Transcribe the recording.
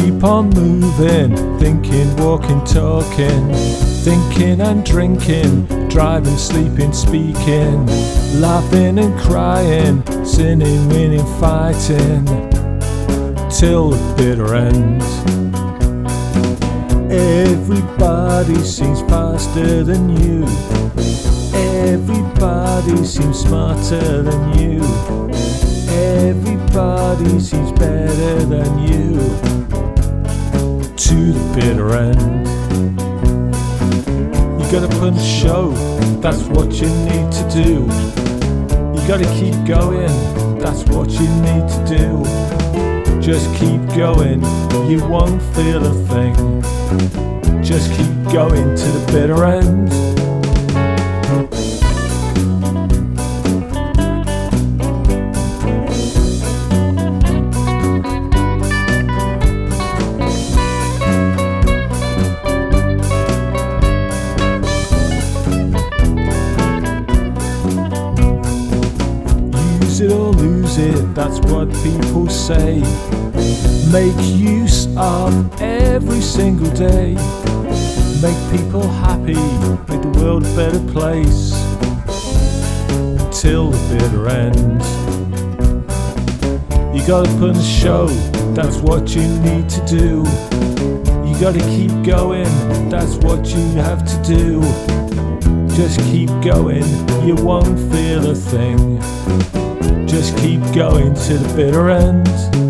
keep on moving, thinking, walking, talking, thinking and drinking, driving, sleeping, speaking, laughing and crying, sinning, winning, fighting, till the bitter end. Everybody seems faster than you. Everybody seems smarter than you. Everybody seems better than you. To the bitter end. You gotta put a show, that's what you need to do. You gotta keep going, that's what you need to do. Just keep going, you won't feel a thing. Just keep going to the bitter end. It or lose it, that's what people say. Make use of every single day. Make people happy, make the world a better place. Till the bitter end. You gotta put on a show, that's what you need to do. You gotta keep going, that's what you have to do. Just keep going, you won't feel a thing. Just keep going to the bitter end.